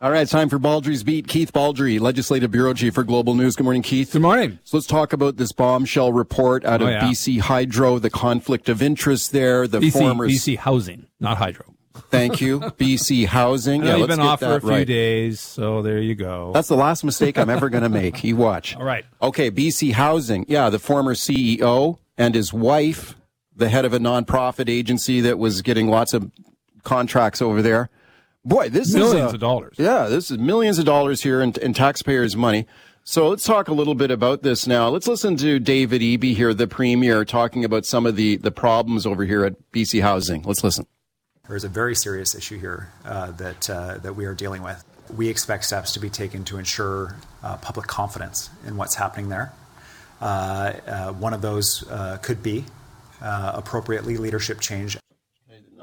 All right, it's time for Baldrey's Beat. Keith Baldrey, Legislative Bureau Chief for Global News. Good morning, Keith. Good morning. So let's talk about this bombshell report out oh, of Oh, yeah. BC Hydro, the conflict of interest there, the BC, former. BC Housing, not Hydro. Thank you, BC Housing. Yeah, you've been get off for a few right. days, so there you go. That's the last mistake I'm ever going to make. You watch. All right. Okay, BC Housing. Yeah, the former CEO and his wife, the head of a nonprofit agency that was getting lots of contracts over there. Boy, this Millions is millions of dollars. Yeah, this is millions of dollars here in, in taxpayers' money. So let's talk a little bit about this now. Let's listen to David Eby here, the premier, talking about some of the, the problems over here at BC Housing. Let's listen. There is a very serious issue here uh, that uh, that we are dealing with. We expect steps to be taken to ensure uh, public confidence in what's happening there. Uh, uh, one of those uh, could be uh, appropriately leadership change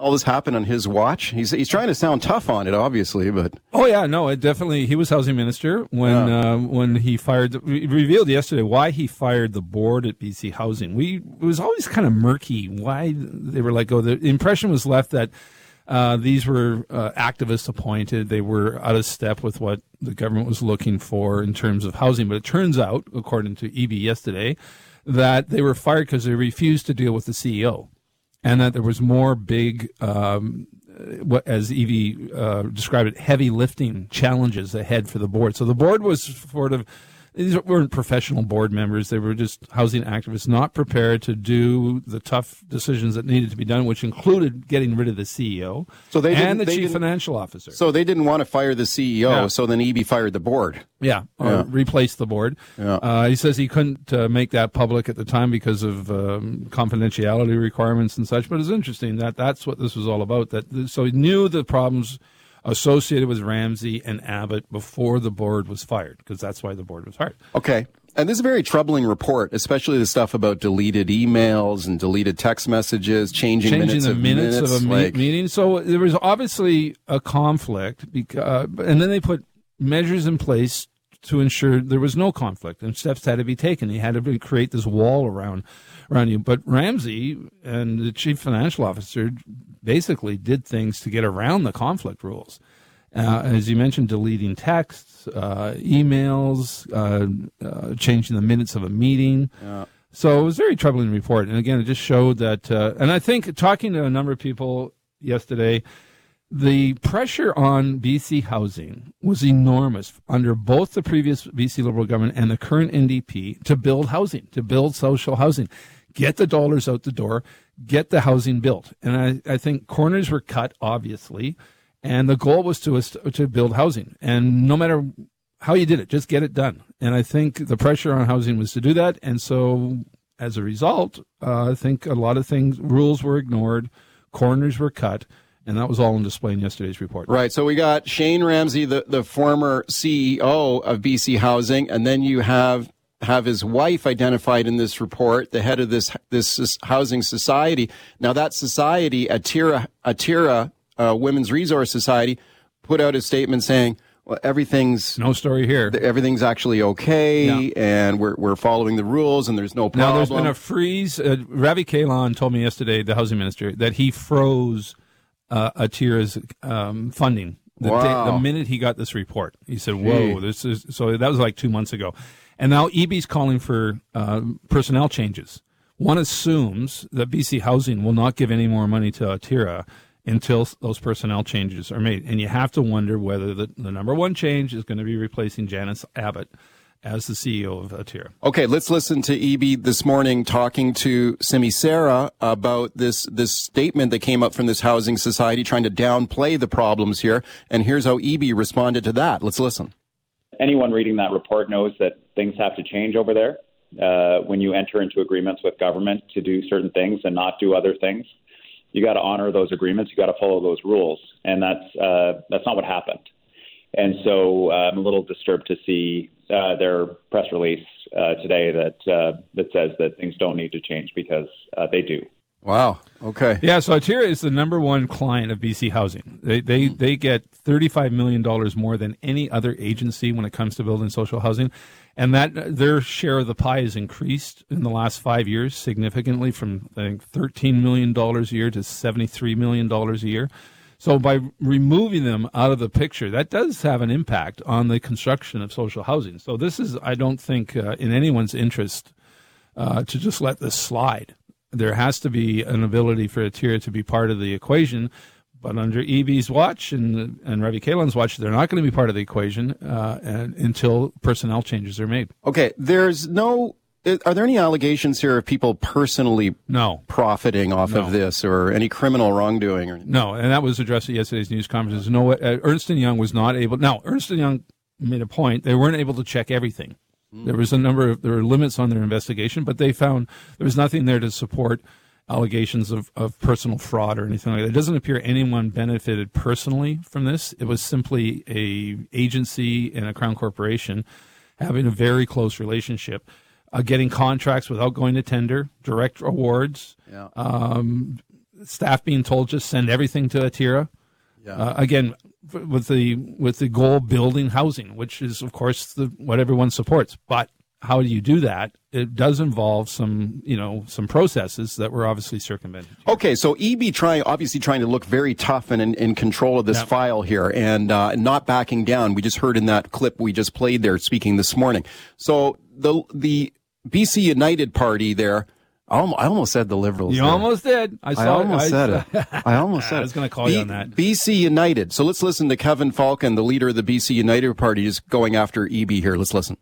All this happened on his watch. He's, he's trying to sound tough on it, obviously, but Oh yeah, no, it definitely. He was housing minister when uh, when he fired. Re- revealed yesterday why he fired the board at BC Housing. We it was always kind of murky why they were let go. The impression was left that uh, these were uh, activists appointed. They were out of step with what the government was looking for in terms of housing. But it turns out, according to Eby yesterday, that they were fired because they refused to deal with the CEO and that there was more big, um, what as Eby uh, described it, heavy lifting challenges ahead for the board. So the board was sort of these weren't professional board members; they were just housing activists, not prepared to do the tough decisions that needed to be done, which included getting rid of the CEO So they and the they chief financial officer. So they didn't want to fire the CEO, Yeah. so then Eby fired the board. Yeah, or Yeah. replace the board. Yeah. Uh, he says he couldn't uh, make that public at the time because of um, confidentiality requirements and such. But it's interesting that that's what this was all about. That so he knew the problems associated with Ramsay and Abbott before the board was fired because that's why the board was fired. Okay. And this is a very troubling report, especially the stuff about deleted emails and deleted text messages, changing, changing minutes the of minutes, of a like- meeting. So uh, there was obviously a conflict, because, uh, and then they put measures in place to ensure there was no conflict, and steps had to be taken. He had to create this wall around around you. But Ramsay and the chief financial officer basically did things to get around the conflict rules. Uh, as you mentioned, deleting texts, uh, emails, uh, uh, changing the minutes of a meeting. So it was a very troubling report. And again, it just showed that, uh, and I think talking to a number of people yesterday, the pressure on BC housing was enormous under both the previous BC Liberal government and the current NDP to build housing, to build social housing, get the dollars out the door, get the housing built. And I, I think corners were cut, obviously, and the goal was to to build housing. And no matter how you did it, just get it done. And I think the pressure on housing was to do that. And so as a result, uh, I think a lot of things, rules were ignored, corners were cut, and that was all on display in yesterday's report. Right. So we got Shayne Ramsay, the, the former CEO of BC Housing, and then you have have his wife identified in this report, the head of this this housing society. Now that society, Atira Atira uh, Women's Resource Society, put out a statement saying, "Well, everything's No story here. everything's actually okay, Yeah. and we're we're following the rules, and there's no problem." Now, there's been a freeze. Uh, Ravi Kahlon told me yesterday, the housing minister, that he froze uh, Atira's um, funding the, Wow. day, the minute he got this report. He said, "Whoa, Gee. this is." So that was like two months ago, and now Eby's calling for uh, personnel changes. One assumes that BC Housing will not give any more money to Atira until those personnel changes are made, and you have to wonder whether the, the number one change is going to be replacing Janice Abbott as the CEO of Atira. Okay, let's listen to Eby this morning talking to Simi Sara about this this statement that came up from this housing society trying to downplay the problems here. And here's how Eby responded to that. Let's listen. anyone reading that report knows that things have to change over there uh, when you enter into agreements with government to do certain things and not do other things. You got to honor those agreements. You got to follow those rules, and that's uh, that's not what happened. And so uh, I'm a little disturbed to see uh, their press release uh, today that uh, that says that things don't need to change because uh, they do. Wow. Okay. Yeah, so Atira is the number one client of BC Housing. They they they get thirty five million dollars more than any other agency when it comes to building social housing, and that their share of the pie has increased in the last five years significantly from I think thirteen million dollars a year to seventy three million dollars a year. So by removing them out of the picture, that does have an impact on the construction of social housing. So this is, I don't think, uh, in anyone's interest uh, to just let this slide. There has to be an ability for Atira to be part of the equation. But under Eby's watch and and Ravi Kahlon's watch, they're not going to be part of the equation uh, and, until personnel changes are made. Okay, there's no. Are there any allegations here of people personally no profiting off no. of this, or any criminal wrongdoing? Or no, and that was addressed at yesterday's news conference. No, uh, Ernst and Young was not able. Now, Ernst and Young made a point; they weren't able to check everything. There was a number of there were limits on their investigation, but they found there was nothing there to support allegations of, of personal fraud or anything like that. It doesn't appear anyone benefited personally from this. It was simply a agency and a crown corporation having a very close relationship, uh, getting contracts without going to tender, direct awards, yeah. um, staff being told just send everything to Atira. Yeah. Uh, again, with the with the goal building housing, which is of course the, what everyone supports, but how do you do that? It does involve some, you know, some processes that were obviously circumvented. Okay, so Eby trying, obviously trying to look very tough and in, in control of this yep. file here, and uh, not backing down. We just heard in that clip we just played there speaking this morning. So the the BC United Party there. I almost said the Liberals. You there. almost did. I, I almost I, said it. I almost said it. I was going to call B, you on that. BC United. So let's listen to Kevin Falcon, the leader of the BC United Party, is going after Eby here. Let's listen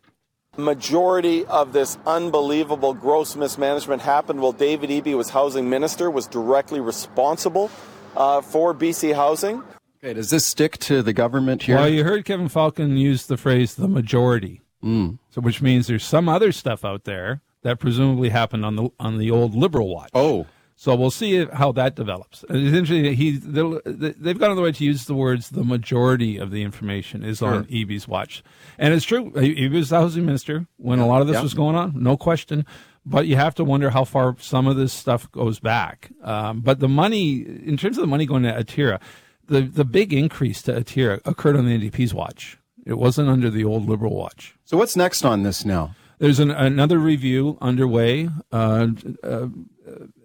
majority of this unbelievable gross mismanagement happened while David Eby was housing minister, was directly responsible uh, for BC housing. Okay, does this stick to the government here? Well, you heard Kevin Falcon use the phrase "the majority," mm. so which means there's some other stuff out there that presumably happened on the on the old Liberal watch. Oh, so we'll see how that develops. It's interesting. He they've gone on the way to use the words "the majority of the information is sure. on Eby's watch," and it's true. He was the housing minister when yeah, a lot of this yeah. was going on, no question. But you have to wonder how far some of this stuff goes back. Um, but the money, in terms of the money going to Atira, the the big increase to Atira occurred on the NDP's watch. It wasn't under the old Liberal watch. So what's next on this now? There's an, another review underway. Uh, uh,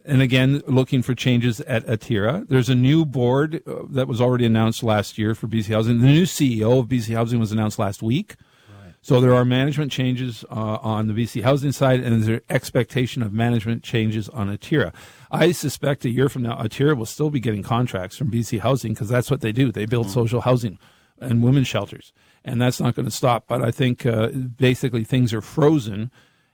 and again, looking for changes at Atira. There's a new board uh, that was already announced last year for BC Housing. The new CEO of BC Housing was announced last week. So there are management changes uh, on the BC Housing side, and there's an expectation of management changes on Atira. I suspect a year from now, Atira will still be getting contracts from BC Housing because that's what they do. They build mm-hmm. social housing and women's shelters, and that's not going to stop. But I think uh, basically things are frozen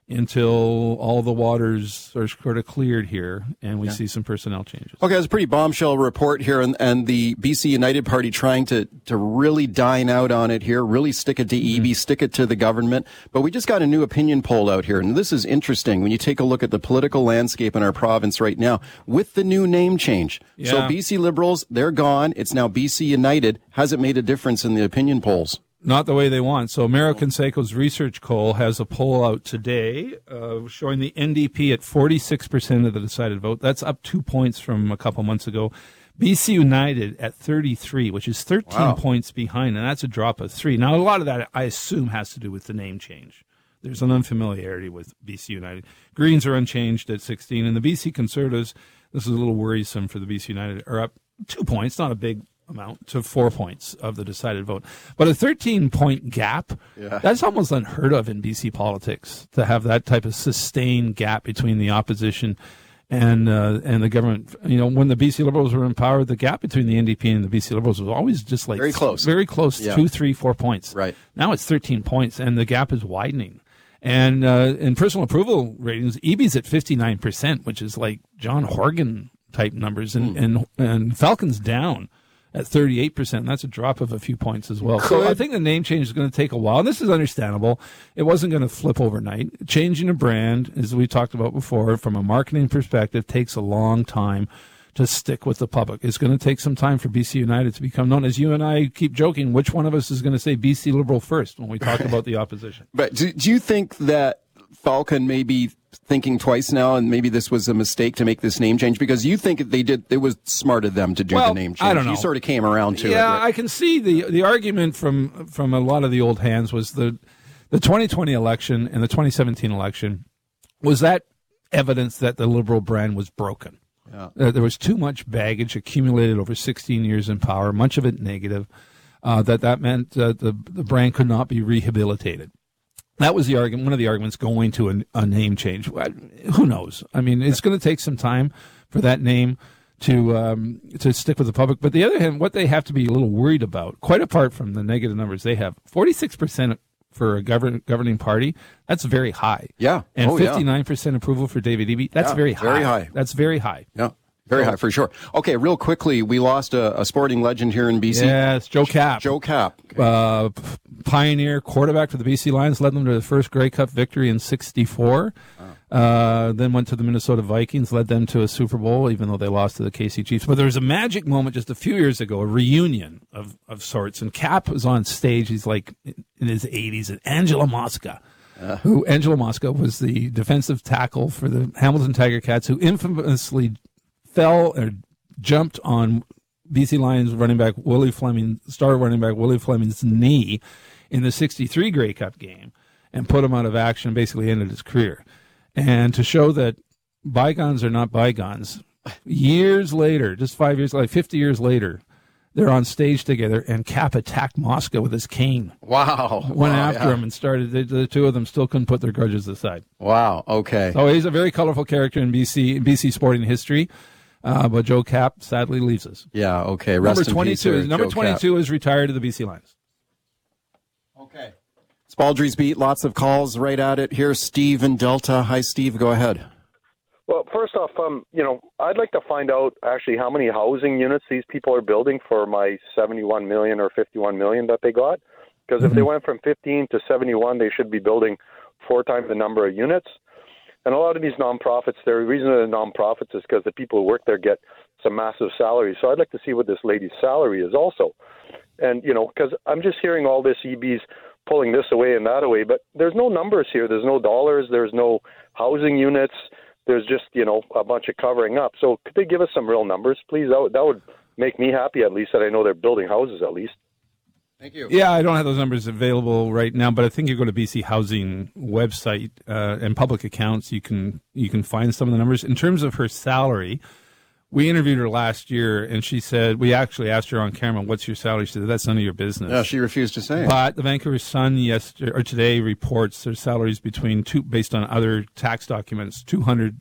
until all the waters are sort of cleared here and we yeah. see some personnel changes. Okay, it's a pretty bombshell report here, and, and the BC United Party trying to, to really dine out on it here, really stick it to Eby, mm-hmm. stick it to the government. But we just got a new opinion poll out here, and this is interesting when you take a look at the political landscape in our province right now with the new name change. Yeah. So BC Liberals, they're gone. It's now BC United. Has it made a difference in the opinion polls? Not the way they want. So Mario Canseco's Research Poll has a poll out today uh, showing the NDP at 46% of the decided vote. That's up two points from a couple months ago. BC United at 33, which is 13 wow. points behind, and that's a drop of three. Now, a lot of that, I assume, has to do with the name change. There's an unfamiliarity with BC United. Greens are unchanged at 16, and the BC Conservatives, this is a little worrisome for the BC United, are up two points, not a big amount to four points of the decided vote. But a 13 point gap, yeah. that's almost unheard of in BC politics to have that type of sustained gap between the opposition and uh, and the government. You know, when the BC Liberals were in power, the gap between the NDP and the BC Liberals was always just like very close, very close, yeah. two, three, four points. Right now, it's 13 points, and the gap is widening. And uh, in personal approval ratings, Eby's at 59 percent, which is like John Horgan type numbers, and mm. and and Falcon's down at 38%. That's a drop of a few points as well. So I think the name change is going to take a while. And this is understandable. It wasn't going to flip overnight. Changing a brand, as we talked about before, from a marketing perspective, takes a long time to stick with the public. It's going to take some time for BC United to become known. As you and I keep joking, which one of us is going to say BC Liberal first when we talk about the opposition? But do, do you think that Falcon may be thinking twice now, and maybe this was a mistake to make this name change because you think they did. It was smart of them to do well, the name change. I don't know. You sort of came around to yeah, it. Yeah, I can see the the argument from from a lot of the old hands was the the 2020 election and the 2017 election was that evidence that the liberal brand was broken. Yeah. Uh, there was too much baggage accumulated over 16 years in power, much of it negative. Uh, that that meant uh, the the brand could not be rehabilitated. That was the argument. One of the arguments going to a, a name change. Who knows? I mean, it's going to take some time for that name to um, to stick with the public. But the other hand, what they have to be a little worried about, quite apart from the negative numbers they have, forty six percent for a govern, governing party, that's very high. Yeah, and fifty nine percent approval for David Eby, that's yeah, very high. Very high. That's very high. Yeah. Very high for sure. Okay, real quickly, we lost a, a sporting legend here in BC. Yes, Joe Kapp. Joe Kapp, uh, pioneer quarterback for the BC Lions, led them to the first Grey Cup victory in '64. Uh, then went to the Minnesota Vikings, led them to a Super Bowl, even though they lost to the KC Chiefs. But there was a magic moment just a few years ago, a reunion of, of sorts. And Kapp was on stage. He's like in his 80s, and Angelo Mosca, uh. who Angelo Mosca was the defensive tackle for the Hamilton Tiger Cats, who infamously fell or jumped on BC Lions running back Willie Fleming, star running back Willie Fleming's knee in the 63 Grey Cup game and put him out of action, basically ended his career. And to show that bygones are not bygones, years later, just five years, like 50 years later, they're on stage together, and Kapp attacked Mosca with his cane. Wow. Went wow, after yeah. him and started, the, the, two of them still couldn't put their grudges aside. Wow, okay. So he's a very colorful character in BC, in BC sporting history. Uh, but Joe Kapp sadly leaves us. Yeah, okay. Rest number 22, is, number Joe 22 Kapp. is retired to the BC Lions. Okay. Baldrey's Beat, lots of calls right at it. Here's Steve in Delta. Hi, Steve. Go ahead. Well, first off, um, you know, I'd like to find out actually how many housing units these people are building for my 71 million or 51 million that they got. Because if they went from 15 to 71, they should be building four times the number of units. And a lot of these nonprofits, the reason they're nonprofits is because the people who work there get some massive salaries. So I'd like to see what this lady's salary is also. And, you know, because I'm just hearing all this Eby's pulling this away and that away, but there's no numbers here. There's no dollars. There's no housing units. There's just you know a bunch of covering up. So could they give us some real numbers, please? That would, that would make me happy at least that I know they're building houses at least. Thank you. Yeah, I don't have those numbers available right now, but I think you go to BC Housing website uh, and public accounts. You can you can find some of the numbers in terms of her salary we interviewed her last year, and she said we actually asked her on camera, "What's your salary?" She said, "That's none of your business." Yeah, she refused to say. But the Vancouver Sun yesterday or today reports their salaries between two, based on other tax documents, two hundred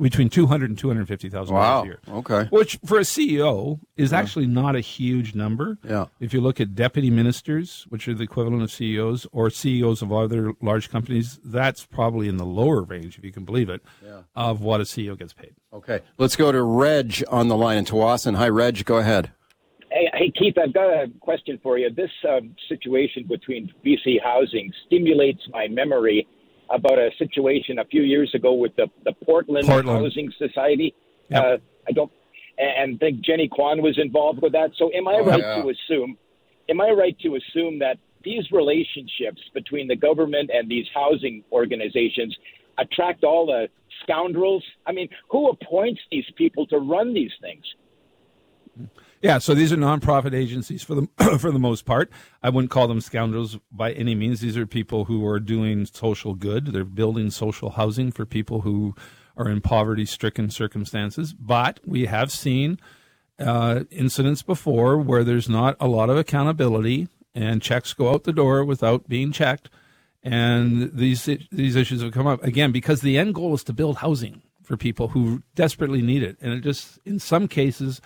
between two hundred and two hundred fifty thousand wow. dollars a year. Okay, which for a CEO is yeah. actually not a huge number. Yeah. If you look at deputy ministers, which are the equivalent of CEOs, or CEOs of other large companies, that's probably in the lower range, if you can believe it, yeah. of what a CEO gets paid. Okay, let's go to Reg on the line in Tsawwassen. Hi, Reg. Go ahead. Hey, hey, Keith, I've got a question for you. This um, situation between BC Housing stimulates my memory about a situation a few years ago with the, the Portland, Portland. Housing Society. Yep. Uh, I don't, and think Jenny Kwan was involved with that. So, am I Oh, right yeah. to assume? Am I right to assume that these relationships between the government and these housing organizations attract all the scoundrels? I mean, who appoints these people to run these things? Yeah, so these are nonprofit agencies for the for the most part. I wouldn't call them scoundrels by any means. These are people who are doing social good. They're building social housing for people who are in poverty-stricken circumstances. But we have seen uh, incidents before where there's not a lot of accountability, and checks go out the door without being checked, and these these issues have come up again because the end goal is to build housing for people who desperately need it, and it just in some cases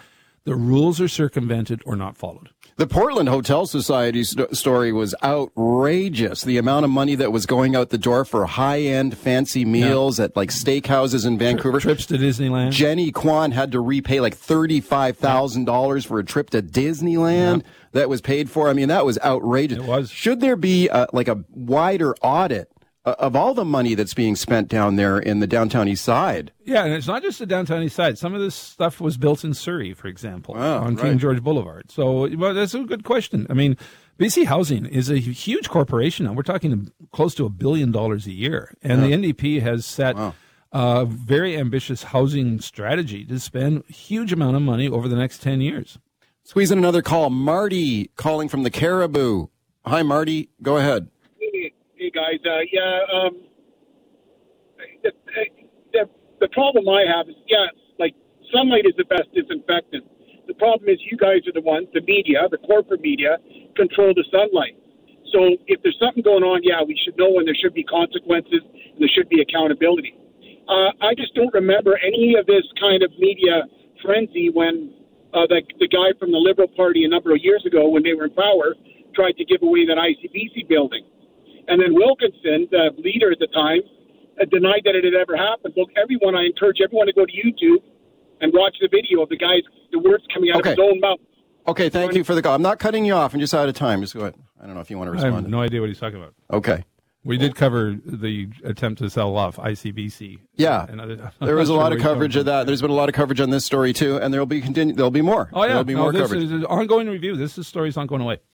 the rules are circumvented or not followed. The Portland Hotel Society st- story was outrageous. The amount of money that was going out the door for high end fancy meals at like steakhouses in Vancouver. Trips to Disneyland. Jenny Kwan had to repay like $35,000 for a trip to Disneyland that was paid for. I mean, that was outrageous. It was. Should there be uh like a wider audit uh, of all the money that's being spent down there in the downtown east side? Yeah, and it's not just the downtown east side. Some of this stuff was built in Surrey, for example, Wow, on right. King George Boulevard. So well, that's a good question. I mean, BC Housing is a huge corporation now. We're talking close to a billion dollars a year, and the NDP has set. Wow. A very ambitious housing strategy to spend a huge amount of money over the next 10 years. Squeeze in another call. Marty calling from the Cariboo. Hi, Marty. Go ahead. Hey, hey, guys. Uh, yeah, um, the, the the problem I have is yeah, like sunlight is the best disinfectant. The problem is you guys are the ones, the media, the corporate media, control the sunlight. So if there's something going on, yeah, we should know and there should be consequences and there should be accountability. Uh, I just don't remember any of this kind of media frenzy when uh, the, the guy from the Liberal Party a number of years ago, when they were in power, tried to give away that ICBC building. And then Wilkinson, the leader at the time, uh, denied that it had ever happened. Look, everyone, I encourage everyone to go to YouTube and watch the video of the guy's the words coming out Okay. of his own mouth. Okay, thank you for the call. I'm not cutting you off. I'm just out of time. Just go ahead. I don't know if you want to respond. I have respond. no idea what he's talking about. Okay. We did cover the attempt to sell off ICBC. Yeah, other- there was a I'm lot sure of coverage of that. There's been a lot of coverage on this story too, and there'll be continue. There'll be more. Oh yeah, there'll be no, more this coverage. is an ongoing review. This is story's not going away.